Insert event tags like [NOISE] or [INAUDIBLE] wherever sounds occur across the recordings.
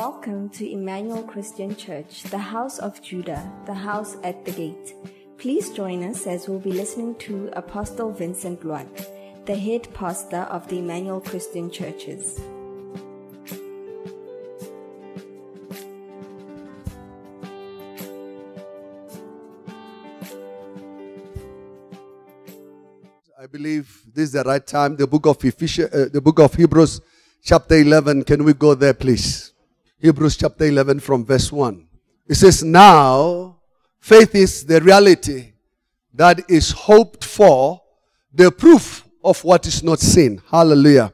Welcome to Emmanuel Christian Church, the house of Judah, the house at the gate. Please join us as we'll be listening to Apostle Vincent Luat, the head pastor of the Emmanuel Christian Churches. I believe this is the right time. The book of Ephesians, uh, the book of Hebrews, chapter 11. Can we go there, please? Hebrews chapter 11 from verse 1. It says, Now faith is the reality that is hoped for, the proof of what is not seen. Hallelujah.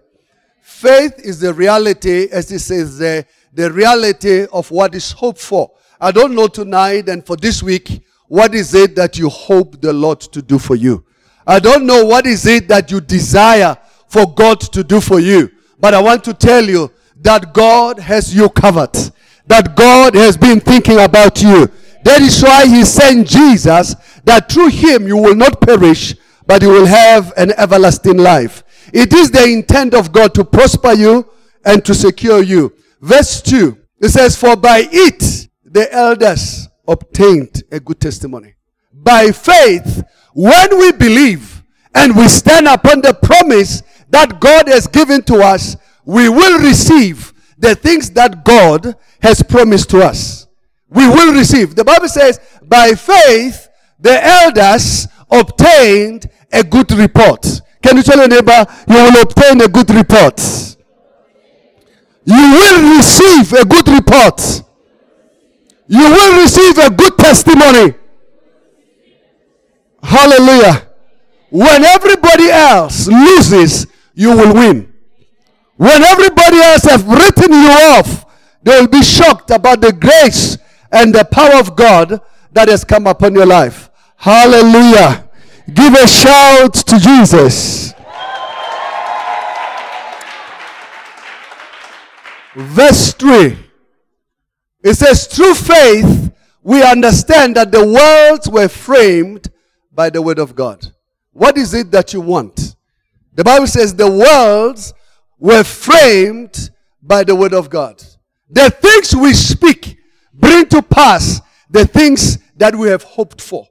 Faith is the reality, as it says, the, the reality of what is hoped for. I don't know tonight and for this week, what is it that you hope the Lord to do for you? I don't know what is it that you desire for God to do for you. But I want to tell you that God has you covered. That God has been thinking about you. That is why He sent Jesus, that through Him you will not perish, but you will have an everlasting life. It is the intent of God to prosper you and to secure you. Verse 2, it says, For by it the elders obtained a good testimony. By faith, when we believe and we stand upon the promise that God has given to us, we will receive the things that God has promised to us. We will receive. The Bible says, by faith, the elders obtained a good report. Can you tell your neighbor, you will obtain a good report? You will receive a good report. You will receive a good testimony. Hallelujah. When everybody else loses, you will win. When everybody else have written you off, they will be shocked about the grace and the power of God that has come upon your life. Hallelujah. Give a shout to Jesus. Verse 3. It says, through faith, we understand that the worlds were framed by the word of God. What is it that you want? The Bible says the worlds were framed by the word of God. The things we speak bring to pass the things that we have hoped for.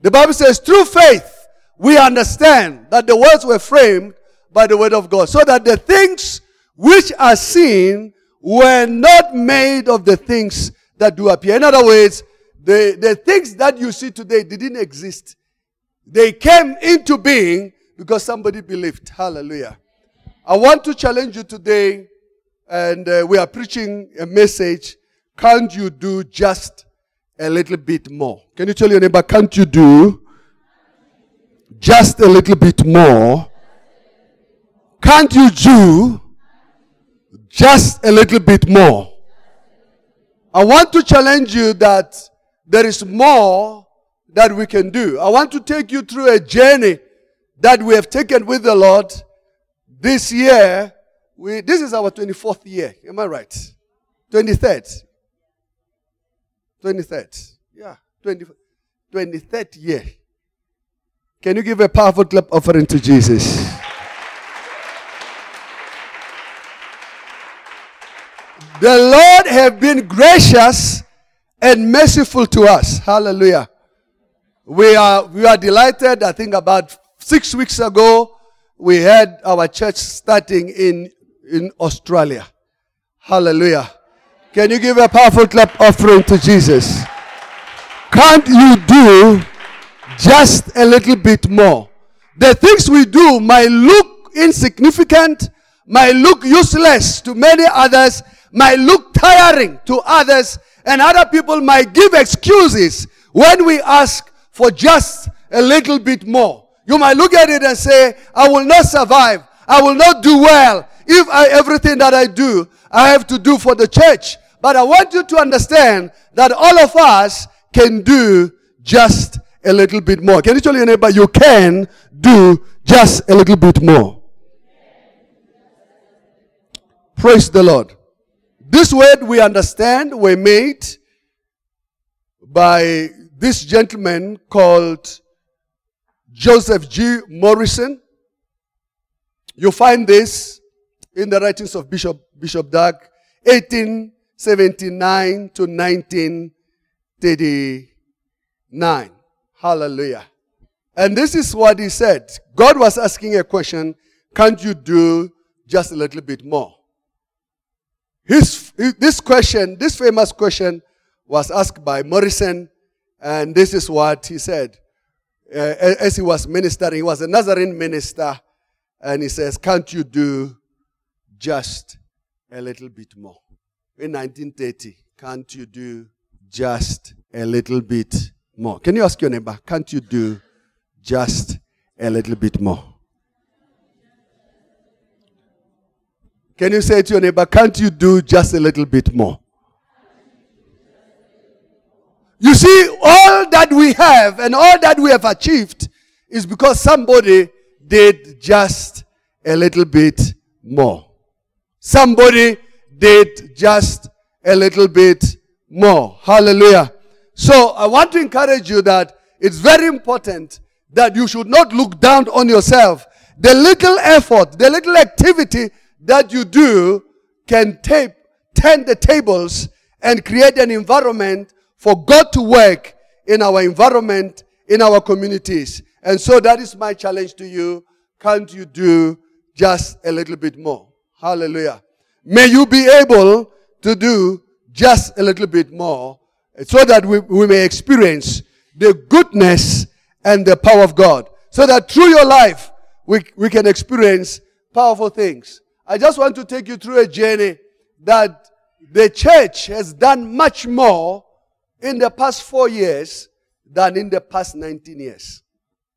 The Bible says through faith we understand that the words were framed by the word of God so that the things which are seen were not made of the things that do appear. In other words, the, the things that you see today didn't exist. They came into being because somebody believed. Hallelujah. I want to challenge you today, and uh, we are preaching a message. Can't you do just a little bit more? Can you tell your neighbor, can't you do just a little bit more? Can't you do just a little bit more? I want to challenge you that there is more that we can do. I want to take you through a journey that we have taken with the Lord this year. We, this is our 24th year. Am I right? 23rd. 23rd. Yeah. 20, 23rd year. Can you give a powerful clap offering to Jesus? The Lord have been gracious and merciful to us. Hallelujah. We are, we are delighted. I think about six weeks ago, we had our church starting in, in Australia. Hallelujah. Can you give a powerful clap offering to Jesus? Can't you do just a little bit more? The things we do might look insignificant, might look useless to many others, might look tiring to others, and other people might give excuses when we ask for just a little bit more. You might look at it and say, I will not survive. I will not do well if I, everything that I do, I have to do for the church. But I want you to understand that all of us can do just a little bit more. Can you tell your neighbor you can do just a little bit more? Praise the Lord. This word we understand were made by this gentleman called Joseph G. Morrison. You find this in the writings of Bishop, Bishop Dag, 18 1979 to 1939. Hallelujah. And this is what he said. God was asking a question, can't you do just a little bit more? His, this question, this famous question was asked by Morrison, and this is what he said. Uh, as he was ministering, he was a Nazarene minister, and he says, Can't you do just a little bit more? In 1930, can't you do just a little bit more? Can you ask your neighbor, Can't you do just a little bit more? Can you say to your neighbor, Can't you do just a little bit more? You see, all that we have and all that we have achieved is because somebody did just a little bit more. Somebody did just a little bit more. Hallelujah. So I want to encourage you that it's very important that you should not look down on yourself. The little effort, the little activity that you do can tape, turn the tables and create an environment for God to work in our environment, in our communities. And so that is my challenge to you. Can't you do just a little bit more? Hallelujah. May you be able to do just a little bit more so that we, we may experience the goodness and the power of God. So that through your life, we, we can experience powerful things. I just want to take you through a journey that the church has done much more in the past four years than in the past 19 years.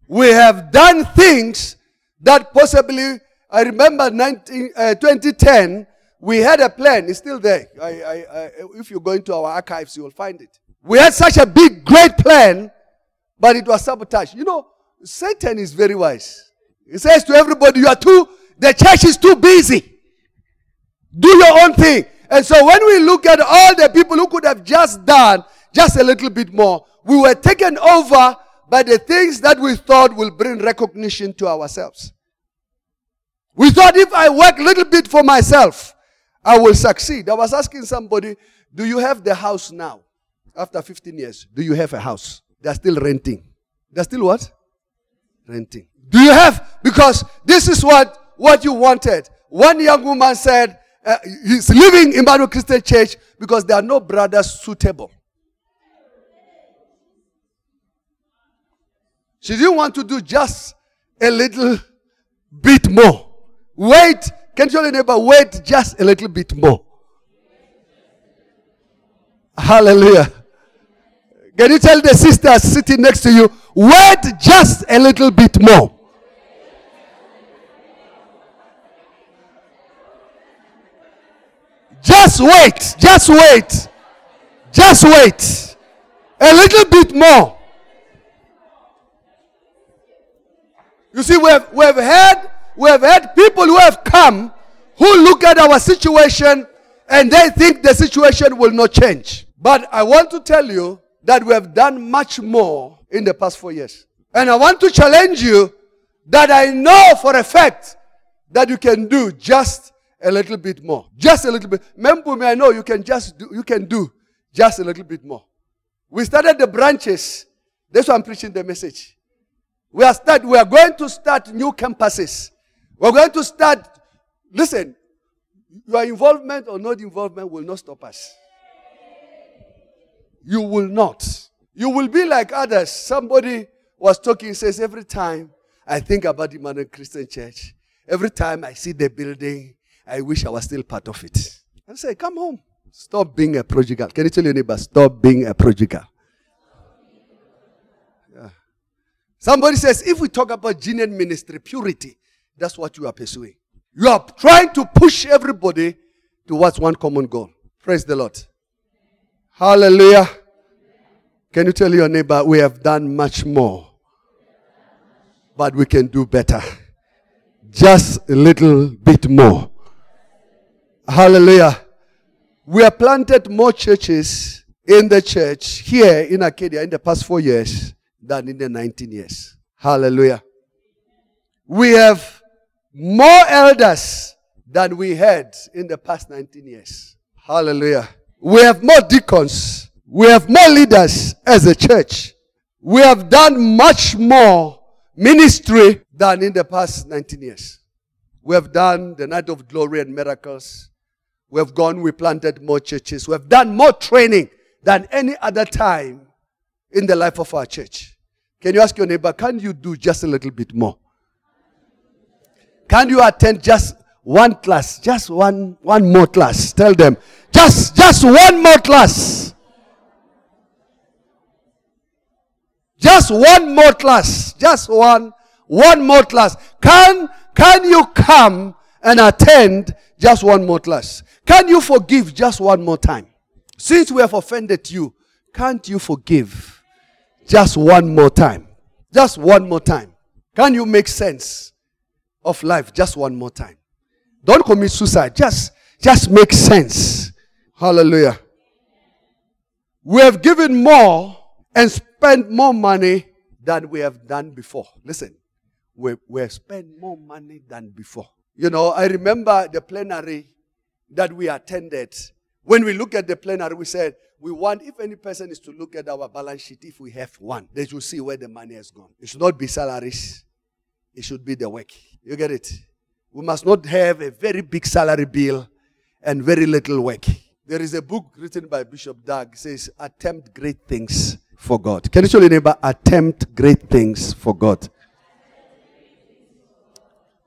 We have done things that possibly, I remember 19, uh, 2010, we had a plan. It's still there. I, I, I, if you go into our archives, you will find it. We had such a big, great plan, but it was sabotaged. You know, Satan is very wise. He says to everybody, you are too, the church is too busy. Do your own thing. And so when we look at all the people who could have just done just a little bit more. We were taken over by the things that we thought will bring recognition to ourselves. We thought if I work a little bit for myself, I will succeed. I was asking somebody, do you have the house now? After 15 years, do you have a house? They're still renting. They're still what? Renting. Do you have? Because this is what, what you wanted. One young woman said, uh, he's living in Emmanuel Christian Church because there are no brothers suitable. She didn't want to do just a little bit more. Wait. Can you tell your neighbor, wait just a little bit more. Hallelujah. Can you tell the sister sitting next to you, wait just a little bit more? Just wait. Just wait. Just wait. A little bit more. You see, we have, we have had we have had people who have come who look at our situation and they think the situation will not change. But I want to tell you that we have done much more in the past four years. And I want to challenge you that I know for a fact that you can do just a little bit more. Just a little bit. Remember me, I know you can just do, you can do just a little bit more. We started the branches. That's why I'm preaching the message. We are start, we are going to start new campuses. We're going to start, listen, your involvement or not involvement will not stop us. You will not. You will be like others. Somebody was talking, says, every time I think about the Emmanuel Christian Church, every time I see the building, I wish I was still part of it. I say, come home. Stop being a prodigal. Can you tell your neighbor, stop being a prodigal? Somebody says, if we talk about genuine ministry, purity, that's what you are pursuing. You are trying to push everybody towards one common goal. Praise the Lord. Hallelujah. Can you tell your neighbor, we have done much more, but we can do better. Just a little bit more. Hallelujah. We have planted more churches in the church here in Arcadia in the past four years than in the 19 years. Hallelujah. We have more elders than we had in the past 19 years. Hallelujah. We have more deacons. We have more leaders as a church. We have done much more ministry than in the past 19 years. We have done the night of glory and miracles. We have gone, we planted more churches. We have done more training than any other time in the life of our church. Can you ask your neighbor, can you do just a little bit more? Can you attend just one class? Just one, one more class. Tell them, just, just one more class. Just one more class. Just one, one more class. Can, can you come and attend just one more class? Can you forgive just one more time? Since we have offended you, can't you forgive just one more time? Just one more time. Can you make sense of life just one more time? Don't commit suicide. Just, just make sense. Hallelujah. We have given more and spent more money than we have done before. Listen, we, we have spent more money than before. You know, I remember the plenary that we attended. When we look at the plenary, we said, we want, if any person is to look at our balance sheet, if we have one, they should see where the money has gone. It should not be salaries, it should be the work. You get it? We must not have a very big salary bill and very little work. There is a book written by Bishop Dag says, Attempt great things for God. Can you tell your neighbor, attempt great things for God?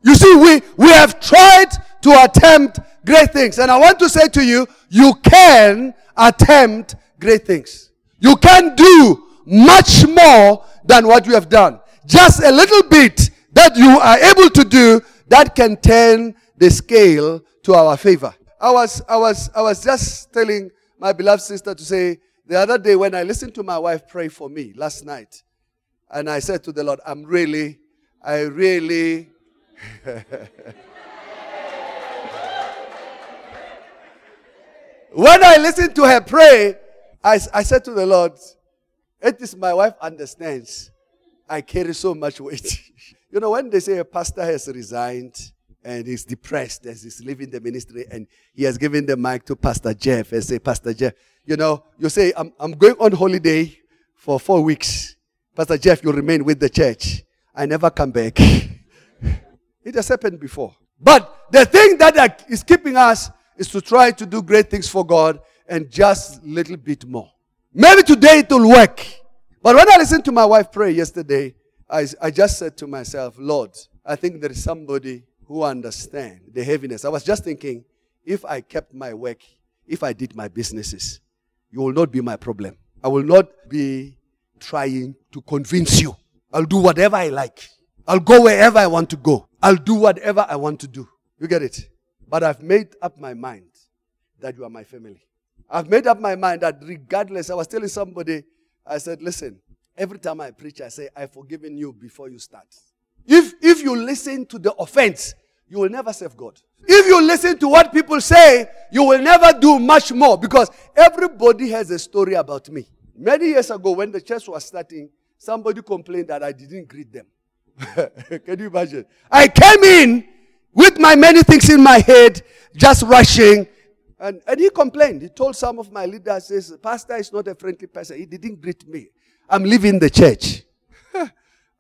You see, we, we have tried to attempt great things. And I want to say to you, you can attempt great things. You can do much more than what you have done. Just a little bit that you are able to do that can turn the scale to our favor. I was, I was, I was just telling my beloved sister to say the other day when I listened to my wife pray for me last night, and I said to the Lord, I'm really, I really. [LAUGHS] [LAUGHS] when I listened to her pray, I, I said to the Lord, it is my wife understands. I carry so much weight. [LAUGHS] you know, when they say a pastor has resigned and he's depressed as he's leaving the ministry and he has given the mic to Pastor Jeff and say, Pastor Jeff, you know, you say, I'm, I'm going on holiday for four weeks. Pastor Jeff, you remain with the church. I never come back. [LAUGHS] it has happened before. But the thing that is keeping us is to try to do great things for God and just a little bit more. Maybe today it will work. But when I listened to my wife pray yesterday, I, I just said to myself, Lord, I think there is somebody who understand the heaviness. I was just thinking, if I kept my work, if I did my businesses, you will not be my problem. I will not be trying to convince you. I'll do whatever I like. I'll go wherever I want to go. I'll do whatever I want to do. You get it? But I've made up my mind that you are my family. I've made up my mind that regardless, I was telling somebody, I said, listen, every time I preach, I say, I've forgiven you before you start. If, if you listen to the offense, you will never serve God. If you listen to what people say, you will never do much more because everybody has a story about me. Many years ago, when the church was starting, somebody complained that I didn't greet them. [LAUGHS] Can you imagine? I came in with my many things in my head, just rushing. And, and he complained. He told some of my leaders, says, Pastor is not a friendly person. He didn't greet me. I'm leaving the church. [LAUGHS]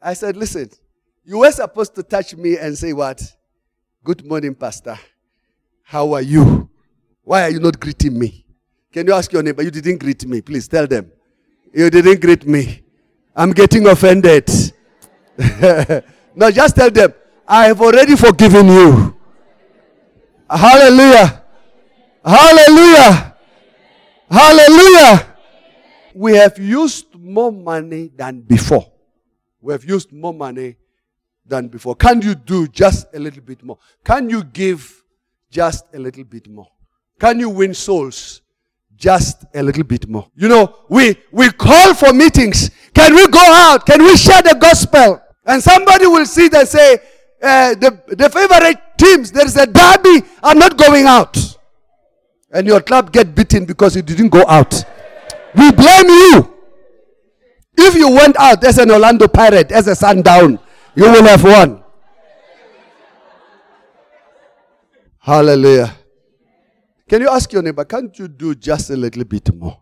I said, listen, you were supposed to touch me and say what? Good morning, Pastor. How are you? Why are you not greeting me? Can you ask your neighbor? You didn't greet me. Please tell them. You didn't greet me. I'm getting offended. [LAUGHS] no, just tell them, I have already forgiven you. Hallelujah. Hallelujah. Hallelujah. We have used more money than before. We have used more money than before. Can you do just a little bit more? Can you give just a little bit more? Can you win souls just a little bit more? You know, we, we call for meetings. Can we go out? Can we share the gospel? And somebody will see and say, uh, the, the favorite teams, there is a derby, I'm not going out. And your club get beaten because you didn't go out. We blame you. If you went out as an Orlando Pirate, as a sundown, you will have won. Hallelujah. Can you ask your neighbor, can't you do just a little bit more?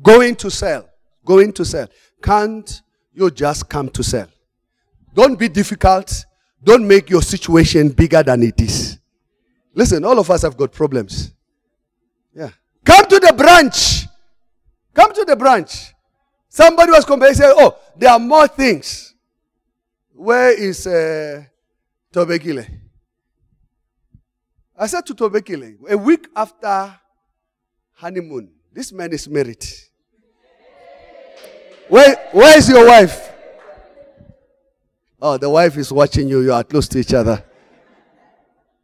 Going to sell. Going to sell. Can't you just come to sell? Don't be difficult. Don't make your situation bigger than it is. Listen, all of us have got problems. Yeah. Come to the branch. Come to the branch. Somebody was complaining, say, Oh, there are more things. Where is uh, Tobekile? I said to Tobekile, a week after honeymoon, this man is married. Where, where is your wife? Oh, the wife is watching you. You are close to each other.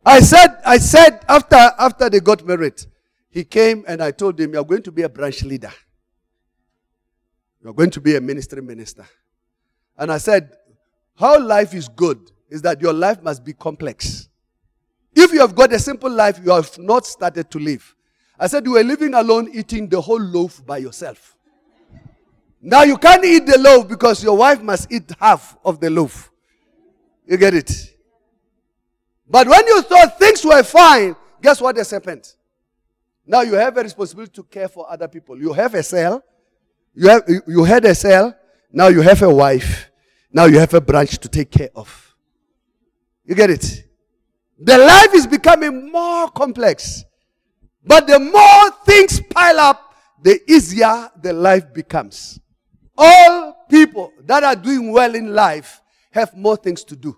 I said, I said after, after they got married, he came and I told him, You're going to be a branch leader. You're going to be a ministry minister. And I said, How life is good is that your life must be complex. If you have got a simple life, you have not started to live. I said, You were living alone, eating the whole loaf by yourself. Now you can't eat the loaf because your wife must eat half of the loaf. You get it? But when you thought things were fine, guess what has happened? Now you have a responsibility to care for other people. You have a cell. You, have, you had a cell. Now you have a wife. Now you have a branch to take care of. You get it? The life is becoming more complex. But the more things pile up, the easier the life becomes. All people that are doing well in life have more things to do.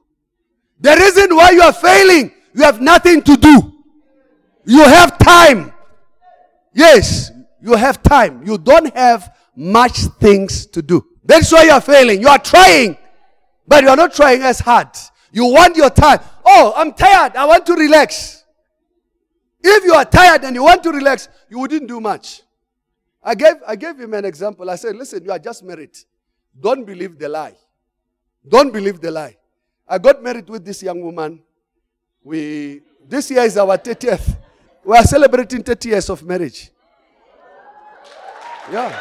The reason why you are failing, you have nothing to do. You have time. Yes, you have time. You don't have much things to do. That's why you are failing. You are trying, but you are not trying as hard. You want your time. Oh, I'm tired. I want to relax. If you are tired and you want to relax, you wouldn't do much. I gave, I gave him an example. I said, listen, you are just married. Don't believe the lie. Don't believe the lie. I got married with this young woman. We, this year is our 30th. We are celebrating 30 years of marriage. Yeah.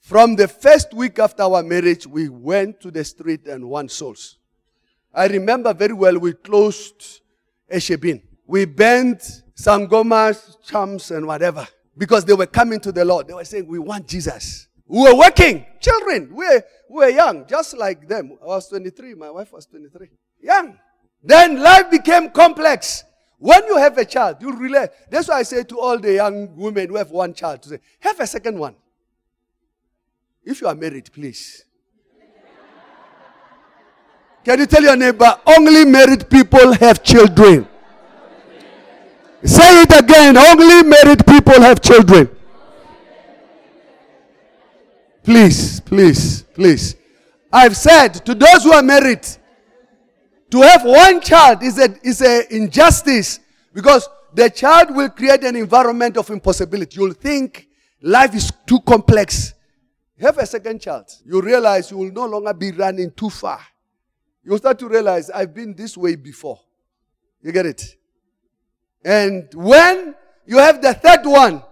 From the first week after our marriage, we went to the street and won souls. I remember very well we closed Eshebin. We burned Sangomas, charms, and whatever because they were coming to the Lord. They were saying, We want Jesus. We were working, children. We were, we were young, just like them. I was 23, my wife was 23. Young. Then life became complex. When you have a child, you relate. That's why I say to all the young women who have one child to say, have a second one. If you are married, please. Can you tell your neighbor, only married people have children? Say it again. Only married people have children. Please, please, please. I've said to those who are married, to have one child is a, is a injustice because the child will create an environment of impossibility. You'll think life is too complex. Have a second child. You realize you will no longer be running too far. You'll start to realize I've been this way before. You get it? And when you have the third one,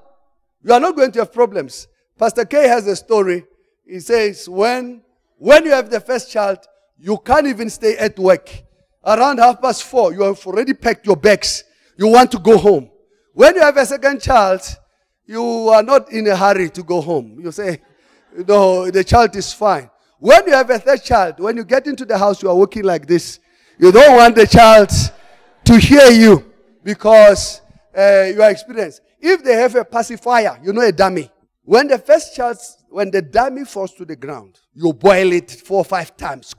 you are not going to have problems. Pastor K has a story. He says, when, when you have the first child, you can't even stay at work. Around half past four, you have already packed your bags. You want to go home. When you have a second child, you are not in a hurry to go home. You say, no, the child is fine. When you have a third child, when you get into the house, you are walking like this. You don't want the child to hear you because uh, you are experienced. If they have a pacifier, you know a dummy. When the first child, when the dummy falls to the ground, you boil it four or five times.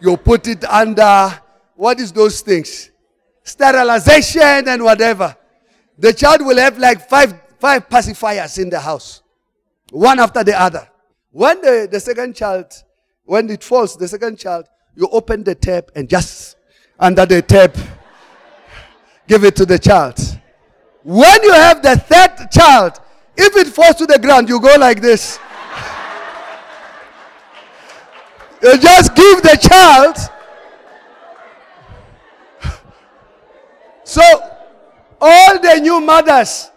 You put it under, what is those things? Sterilization and whatever. The child will have like five, five pacifiers in the house. One after the other. When the, the second child, when it falls, the second child, you open the tap and just under the tap, give it to the child. When you have the third child, if it falls to the ground, you go like this. you just give the child. So, all the new mothers,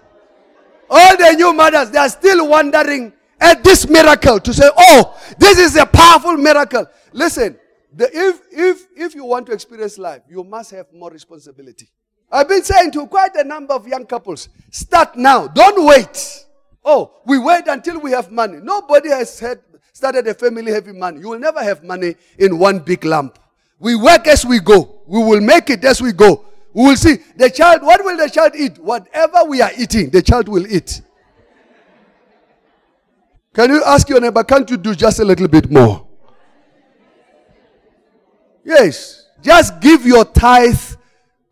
all the new mothers, they are still wondering at this miracle to say, oh, this is a powerful miracle. Listen, the, if, if, if you want to experience life, you must have more responsibility. I've been saying to quite a number of young couples, start now. Don't wait. Oh, we wait until we have money. Nobody has had, started a family having money. You will never have money in one big lump. We work as we go. We will make it as we go. We will see. The child, what will the child eat? Whatever we are eating, the child will eat. Can you ask your neighbor, can't you do just a little bit more? Yes. Just give your tithe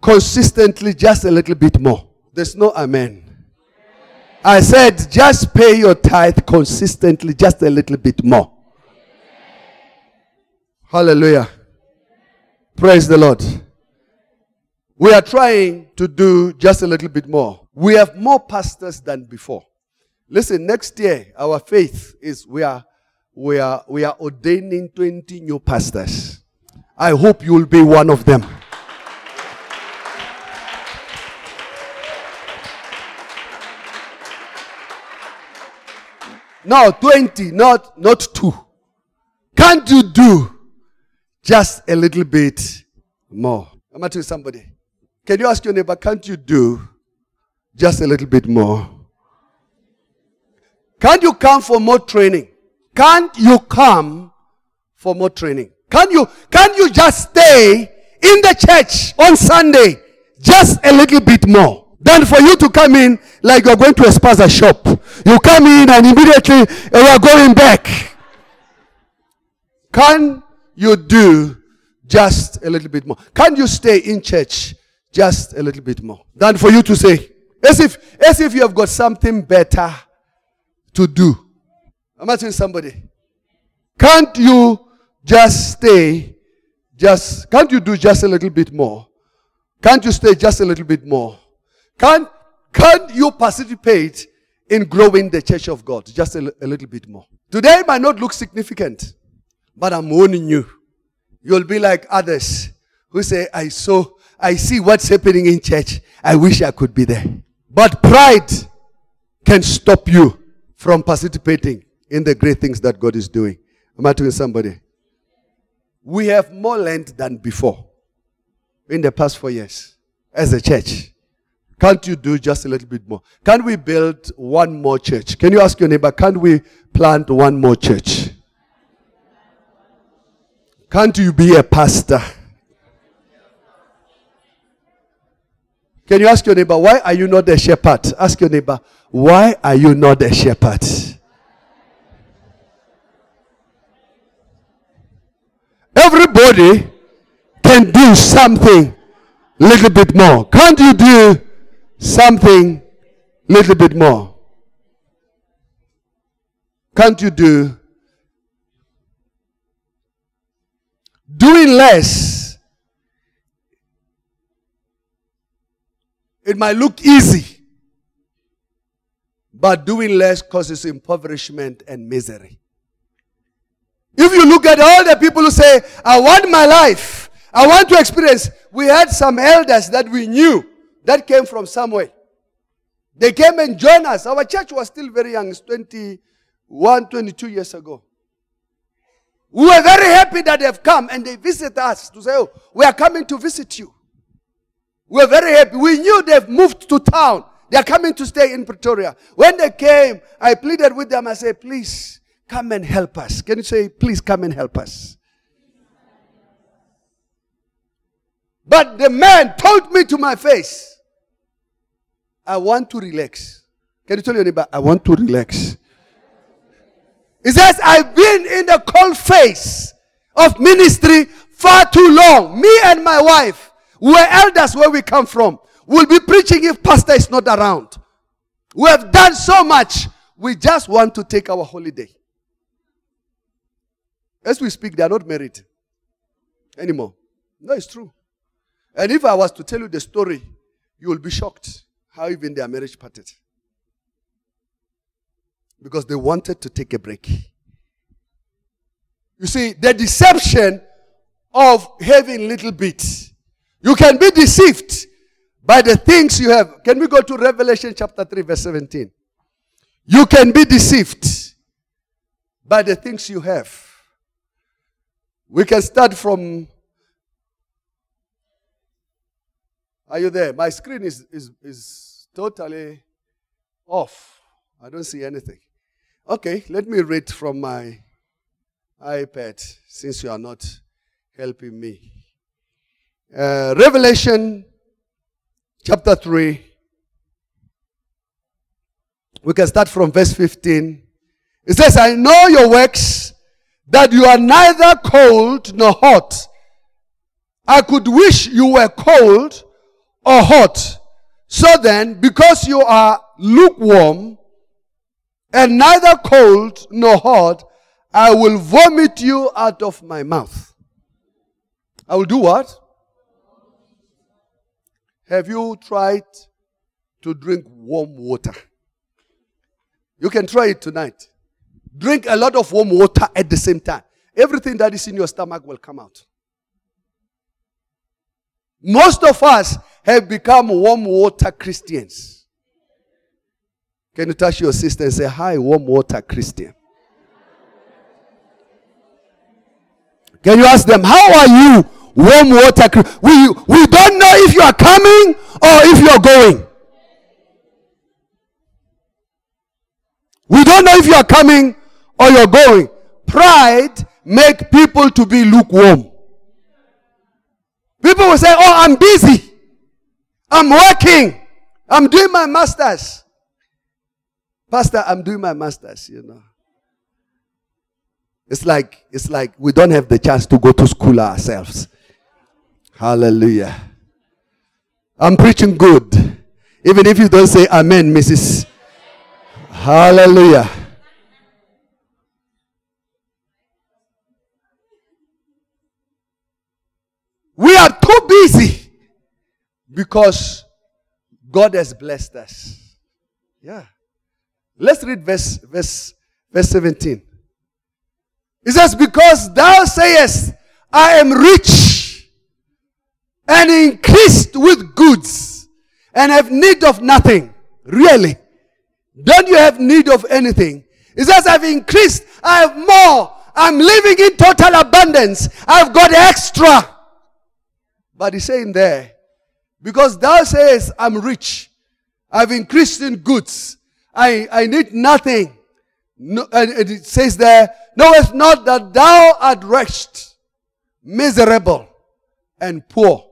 consistently just a little bit more. There's no amen. I said, just pay your tithe consistently just a little bit more. Hallelujah. Praise the Lord. We are trying to do just a little bit more. We have more pastors than before. Listen, next year, our faith is we are, we are, we are ordaining 20 new pastors. I hope you will be one of them. No, 20, not, not two. Can't you do just a little bit more? I'm going to somebody. Can you ask your neighbor, can't you do just a little bit more? Can't you come for more training? Can't you come for more training? Can you, can you just stay in the church on Sunday just a little bit more? Than for you to come in like you're going to a spaza shop. You come in and immediately eh, you are going back. Can you do just a little bit more? Can you stay in church just a little bit more? Than for you to say, as if, as if you have got something better to do. I'm asking somebody. Can't you just stay, just, can't you do just a little bit more? Can't you stay just a little bit more? Can't, can't you participate in growing the church of God just a, a little bit more? Today might not look significant, but I'm warning you. You'll be like others who say, I saw, I see what's happening in church. I wish I could be there. But pride can stop you from participating in the great things that God is doing. Am I telling somebody? We have more land than before in the past four years as a church. Can't you do just a little bit more? Can we build one more church? Can you ask your neighbor, can we plant one more church? Can't you be a pastor? Can you ask your neighbor, why are you not a shepherd? Ask your neighbor, why are you not a shepherd? Everybody can do something a little bit more. Can't you do something a little bit more? Can't you do doing less? It might look easy. But doing less causes impoverishment and misery. If you look at all the people who say, I want my life, I want to experience, we had some elders that we knew that came from somewhere. They came and joined us. Our church was still very young, it's 21, 22 years ago. We were very happy that they've come and they visit us to say, Oh, we are coming to visit you. We were very happy. We knew they've moved to town. They are coming to stay in Pretoria. When they came, I pleaded with them. I said, please come and help us. Can you say, please come and help us? But the man told me to my face, I want to relax. Can you tell your neighbor, I want to relax? He says, I've been in the cold face of ministry far too long. Me and my wife, we were elders where we come from. We'll be preaching if pastor is not around. We have done so much. We just want to take our holiday. As we speak, they are not married anymore. No, it's true. And if I was to tell you the story, you will be shocked how even their marriage parted. Because they wanted to take a break. You see, the deception of having little bit. You can be deceived by the things you have. Can we go to Revelation chapter 3, verse 17? You can be deceived by the things you have. We can start from. Are you there? My screen is, is, is totally off. I don't see anything. Okay, let me read from my iPad since you are not helping me. Uh, Revelation chapter 3. We can start from verse 15. It says, I know your works, that you are neither cold nor hot. I could wish you were cold or hot. So then, because you are lukewarm and neither cold nor hot, I will vomit you out of my mouth. I will do what? Have you tried to drink warm water? You can try it tonight. Drink a lot of warm water at the same time. Everything that is in your stomach will come out. Most of us have become warm water Christians. Can you touch your sister and say, Hi, warm water Christian? Can you ask them, How are you, warm water? We, we don't know if you are coming or if you are going. We don't know if you are coming or you're going. Pride make people to be lukewarm. People will say, "Oh, I'm busy. I'm working. I'm doing my masters." Pastor, I'm doing my masters, you know. It's like it's like we don't have the chance to go to school ourselves. Hallelujah. I'm preaching good. Even if you don't say amen, Mrs. Hallelujah. We are too busy because God has blessed us. Yeah. Let's read verse, verse, verse 17. It says, Because thou sayest, I am rich and increased with goods and have need of nothing. Really? Don't you have need of anything? It says, I've increased, I have more, I'm living in total abundance, I've got extra. But he's saying there, because thou sayest, I'm rich, I've increased in goods, I, I need nothing. No, and it says there, knowest not that thou art wretched, miserable, and poor,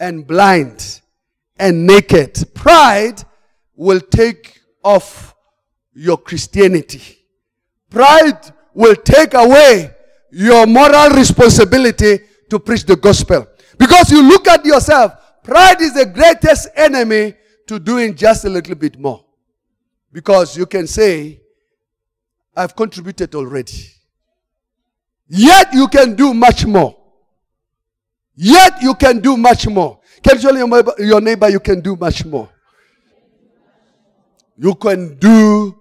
and blind, and naked. Pride will take off your Christianity. Pride will take away your moral responsibility to preach the gospel. Because you look at yourself, pride is the greatest enemy to doing just a little bit more. Because you can say, I've contributed already. Yet you can do much more. Yet you can do much more. Can you tell your neighbor, your neighbor you can do much more? You can do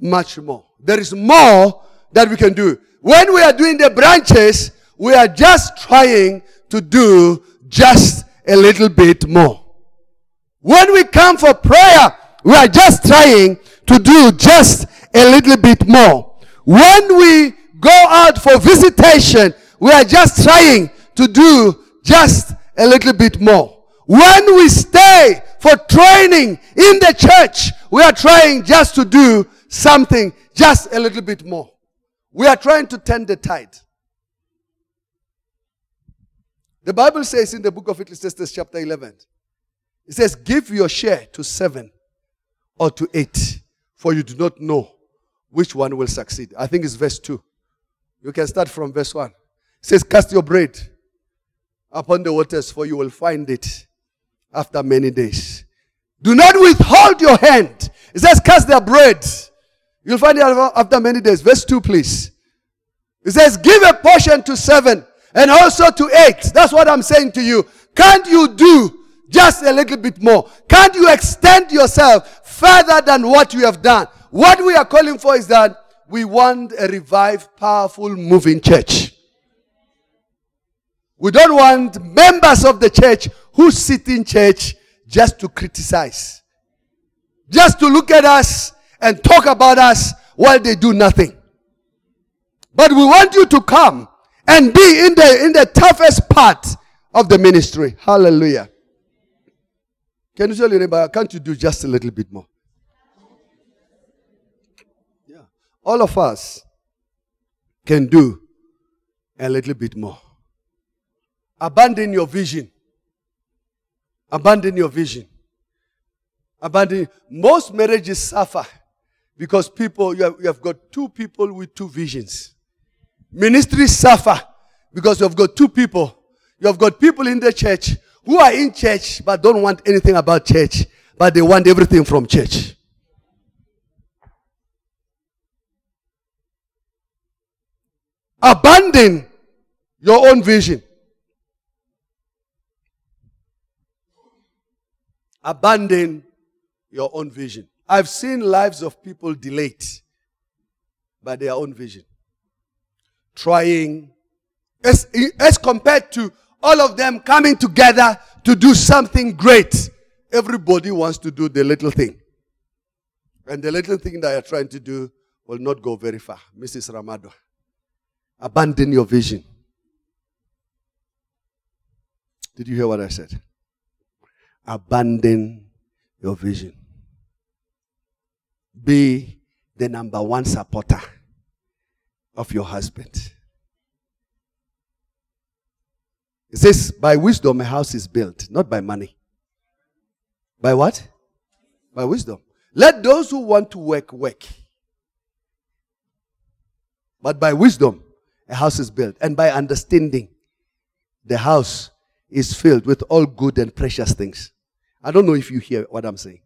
much more. There is more that we can do. When we are doing the branches, we are just trying to do just a little bit more. When we come for prayer, we are just trying to do just a little bit more. When we go out for visitation, we are just trying to do just a little bit more. When we stay for training in the church, we are trying just to do something just a little bit more. We are trying to turn the tide. The Bible says in the book of Ecclesiastes, chapter 11, it says, Give your share to seven or to eight, for you do not know which one will succeed. I think it's verse 2. You can start from verse 1. It says, Cast your bread upon the waters, for you will find it after many days. Do not withhold your hand. It says, Cast their bread. You'll find it after many days. Verse 2, please. It says, Give a portion to seven and also to eight. That's what I'm saying to you. Can't you do just a little bit more? Can't you extend yourself further than what you have done? What we are calling for is that we want a revived, powerful, moving church. We don't want members of the church who sit in church just to criticize, just to look at us and talk about us while they do nothing. But we want you to come and be in the, in the toughest part of the ministry. Hallelujah. Can you tell your neighbor, can't you do just a little bit more? Yeah. All of us can do a little bit more. Abandon your vision. Abandon your vision. Abandon. Most marriages suffer because people, you have, you have got two people with two visions. Ministries suffer because you have got two people. You have got people in the church who are in church but don't want anything about church, but they want everything from church. Abandon your own vision. Abandon your own vision. I've seen lives of people delayed by their own vision. Trying, as, as compared to all of them coming together to do something great. Everybody wants to do the little thing. And the little thing that you're trying to do will not go very far. Mrs. Ramado, abandon your vision. Did you hear what I said? Abandon your vision. Be the number one supporter of your husband. It says, by wisdom a house is built, not by money. By what? By wisdom. Let those who want to work, work. But by wisdom, a house is built. And by understanding, the house is filled with all good and precious things. I don't know if you hear what I'm saying.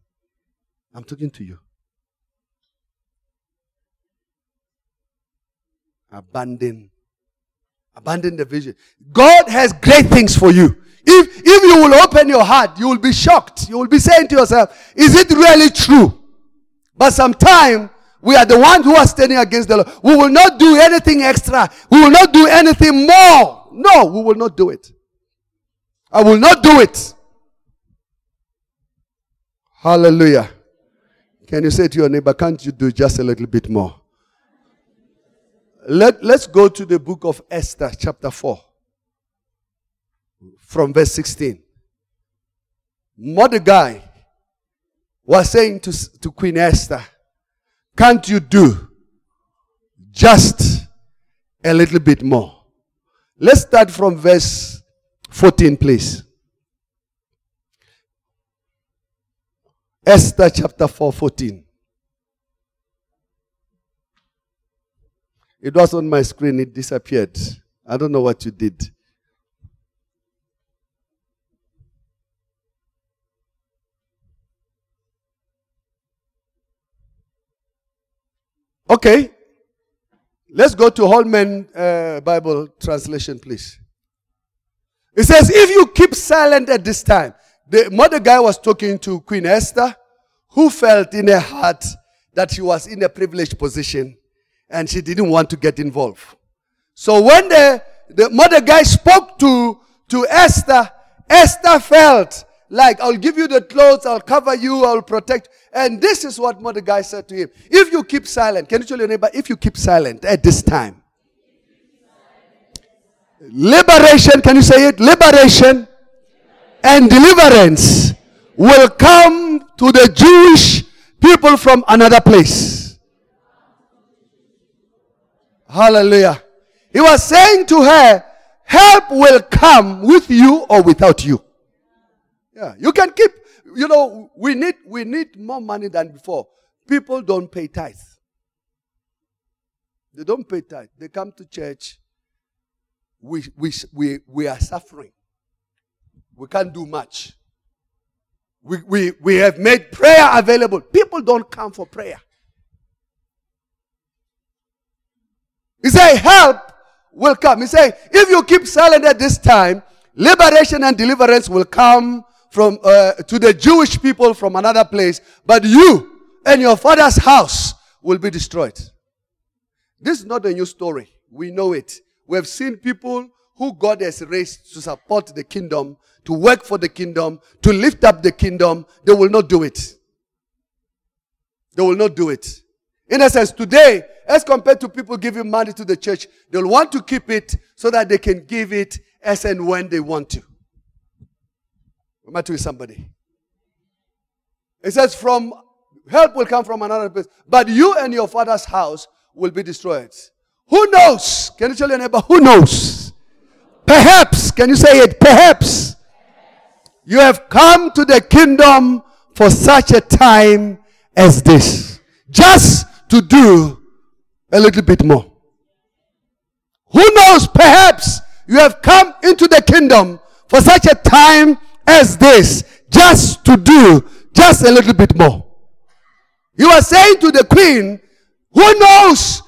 I'm talking to you. Abandon Abandon the vision. God has great things for you. If, if you will open your heart, you will be shocked. You will be saying to yourself, is it really true? But sometimes we are the ones who are standing against the Lord. We will not do anything extra. We will not do anything more. No, we will not do it. I will not do it. Hallelujah. Can you say to your neighbor, can't you do just a little bit more? Let, let's go to the book of Esther, chapter 4, from verse 16. Mordecai was saying to, to Queen Esther, Can't you do just a little bit more? Let's start from verse 14, please. Esther chapter 4, 14. It was on my screen, it disappeared. I don't know what you did. Okay. Let's go to Holman uh, Bible translation, please. It says, if you keep silent at this time, the Mordecai was talking to Queen Esther, who felt in her heart that she was in a privileged position and she didn't want to get involved. So when the, the Mordecai spoke to, to Esther, Esther felt like, I'll give you the clothes, I'll cover you, I'll protect. And this is what Mordecai said to him. If you keep silent, can you tell your neighbor, if you keep silent at this time, liberation, can you say it? Liberation and deliverance will come to the Jewish people from another place. Hallelujah. He was saying to her, help will come with you or without you. Yeah, you can keep, you know, we need, we need more money than before. People don't pay tithes. They don't pay tithe. They come to church. We, we, we, we are suffering. We can't do much. We, we, we have made prayer available. People don't come for prayer. He said, help will come. He said, if you keep silent at this time, liberation and deliverance will come from uh, to the Jewish people from another place, but you and your father's house will be destroyed. This is not a new story. We know it. We have seen people who God has raised to support the kingdom, to work for the kingdom, to lift up the kingdom. They will not do it. They will not do it. In a sense, today, as compared to people giving money to the church, they'll want to keep it so that they can give it as and when they want to. Am I to somebody? It says, from help will come from another place, but you and your father's house will be destroyed. Who knows? Can you tell your neighbor, who knows? Perhaps, can you say it? Perhaps you have come to the kingdom for such a time as this. Just to do a little bit more. Who knows? Perhaps you have come into the kingdom for such a time as this. Just to do just a little bit more. You are saying to the queen, who knows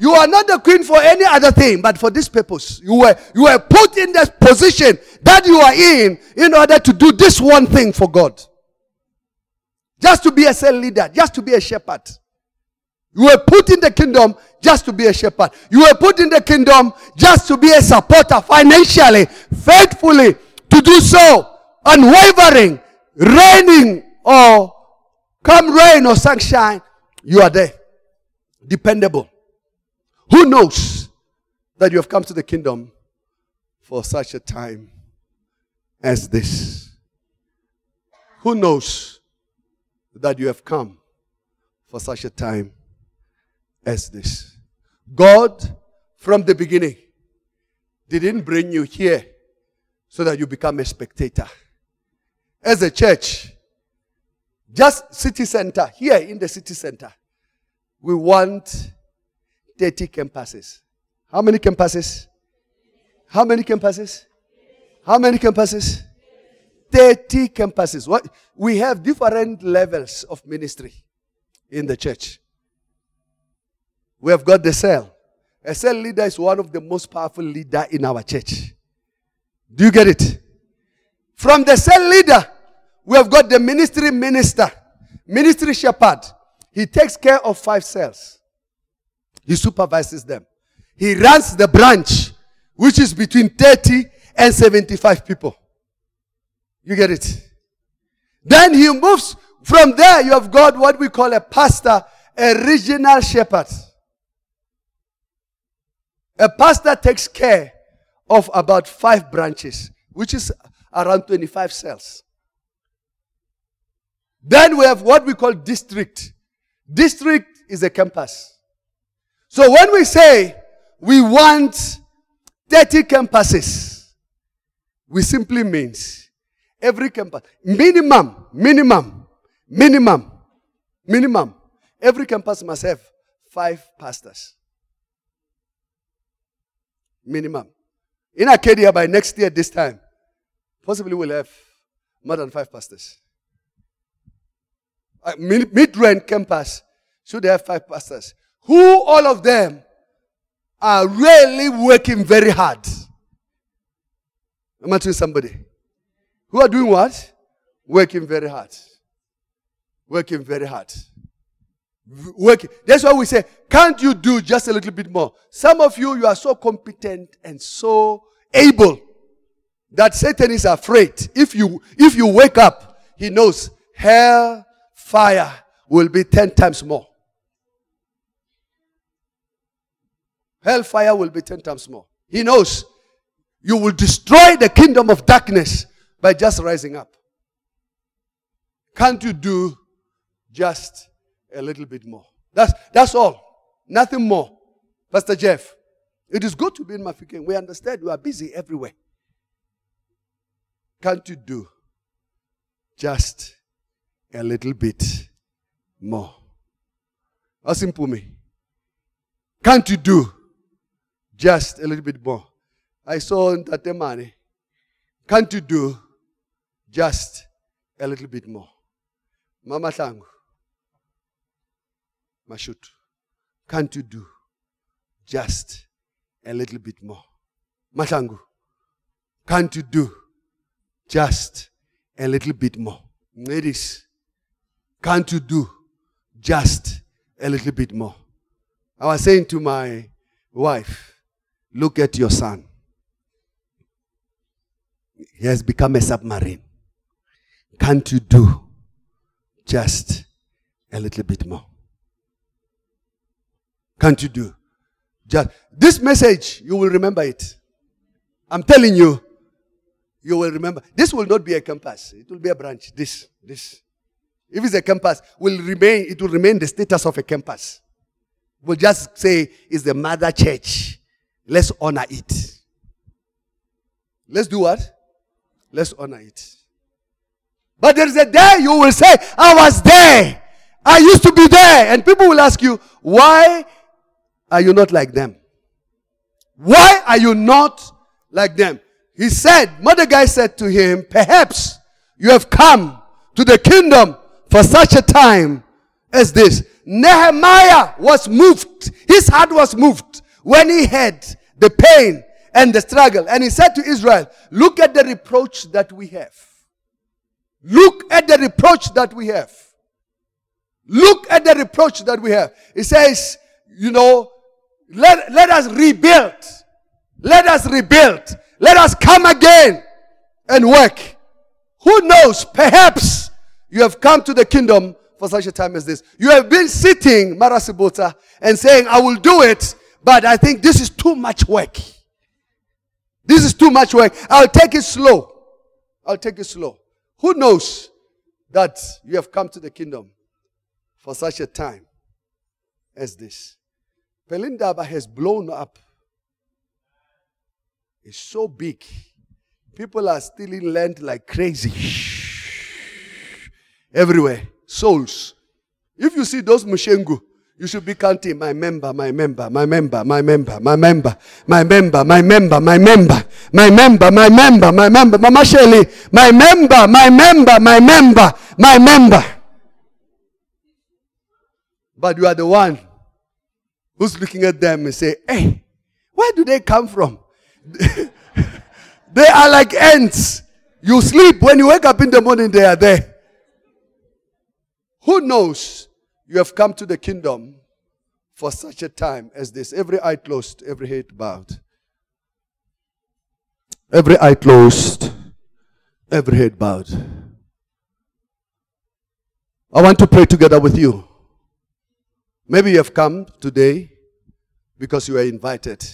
you are not the queen for any other thing, but for this purpose. You were, you were put in this position that you are in in order to do this one thing for God. Just to be a cell leader, just to be a shepherd. You were put in the kingdom just to be a shepherd. You were put in the kingdom just to be a supporter financially, faithfully, to do so, unwavering, raining or come rain or sunshine, you are there. Dependable. Who knows that you have come to the kingdom for such a time as this? Who knows that you have come for such a time as this? God, from the beginning, didn't bring you here so that you become a spectator. As a church, just city center, here in the city center, we want 30 campuses. How many campuses? How many campuses? How many campuses? 30 campuses. What? We have different levels of ministry in the church. We have got the cell. A cell leader is one of the most powerful leader in our church. Do you get it? From the cell leader, we have got the ministry minister, ministry shepherd. He takes care of five cells. He supervises them. He runs the branch, which is between 30 and 75 people. You get it? Then he moves from there. You have got what we call a pastor, a regional shepherd. A pastor takes care of about five branches, which is around 25 cells. Then we have what we call district. District is a campus. So when we say we want 30 campuses, we simply means every campus, minimum, minimum, minimum, minimum, every campus must have five pastors. Minimum. In Arcadia, by next year, this time, possibly we'll have more than five pastors. Uh, Midrand campus should have five pastors who all of them are really working very hard. Am I telling somebody? Who are doing what? Working very hard. Working very hard. Working. That's why we say, can't you do just a little bit more? Some of you, you are so competent and so able that Satan is afraid. If you, if you wake up, he knows hell, fire will be 10 times more. Hellfire will be 10 times more. He knows you will destroy the kingdom of darkness by just rising up. Can't you do just a little bit more? That's, that's all. Nothing more. Pastor Jeff, it is good to be in Mafeking. We understand you are busy everywhere. Can't you do just a little bit more? Asimpumi. Can't you do just a little bit more. I saw that money. Can't you do just a little bit more? Mama Tangu. Mashut. Can't you do just a little bit more? Matangu. Can't you do just a little bit more? Ladies, can't you do just a little bit more? I was saying to my wife, Look at your son. He has become a submarine. Can't you do just a little bit more? can't you do? Just this message, you will remember it. I'm telling you, you will remember. This will not be a campus. It will be a branch. This, this. If it's a campus, will remain, it will remain the status of a campus. We'll just say it's the mother church. Let's honor it. Let's do what? Let's honor it. But there's a day you will say, I was there. I used to be there. And people will ask you, why are you not like them? Why are you not like them? He said, Mordecai said to him, perhaps you have come to the kingdom for such a time as this. Nehemiah was moved. His heart was moved when he had the pain and the struggle. And he said to Israel, look at the reproach that we have. Look at the reproach that we have. Look at the reproach that we have. He says, you know, let, let us rebuild. Let us rebuild. Let us come again and work. Who knows? Perhaps you have come to the kingdom for such a time as this. You have been sitting, Marasibota, and saying, I will do it, but I think this is too much work. This is too much work. I'll take it slow. I'll take it slow. Who knows that you have come to the kingdom for such a time as this? Pelindaba has blown up. It's so big. People are stealing land like crazy. Everywhere. Souls. If you see those Mushengu, you should be counting my member, my member, my member, my member, my member, my member, my member, my member, my member, my member, my member, Mama Shelley, my member, my member, my member, my member. But you are the one who's looking at them and say, hey, where do they come from? they are like ants. You sleep. When you wake up in the morning, they are there. Who knows you have come to the kingdom for such a time as this. Every eye closed, every head bowed. Every eye closed, every head bowed. I want to pray together with you. Maybe you have come today because you are invited,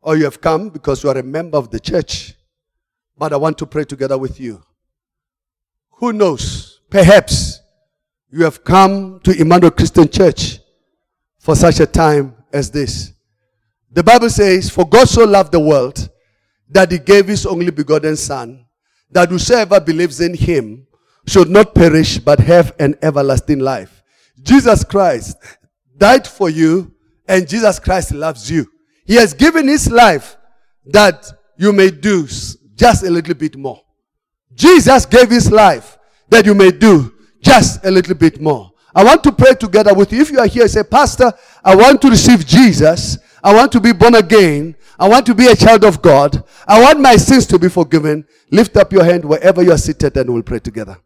or you have come because you are a member of the church. But I want to pray together with you. Who knows? Perhaps you have come to Emmanuel Christian Church for such a time as this. The Bible says, For God so loved the world that he gave his only begotten Son, that whosoever believes in him should not perish but have an everlasting life. Jesus Christ died for you, and Jesus Christ loves you. He has given his life that you may do just a little bit more. Jesus gave his life that you may do just a little bit more. I want to pray together with you. If you are here, say, Pastor, I want to receive Jesus. I want to be born again. I want to be a child of God. I want my sins to be forgiven. Lift up your hand wherever you are seated and we'll pray together.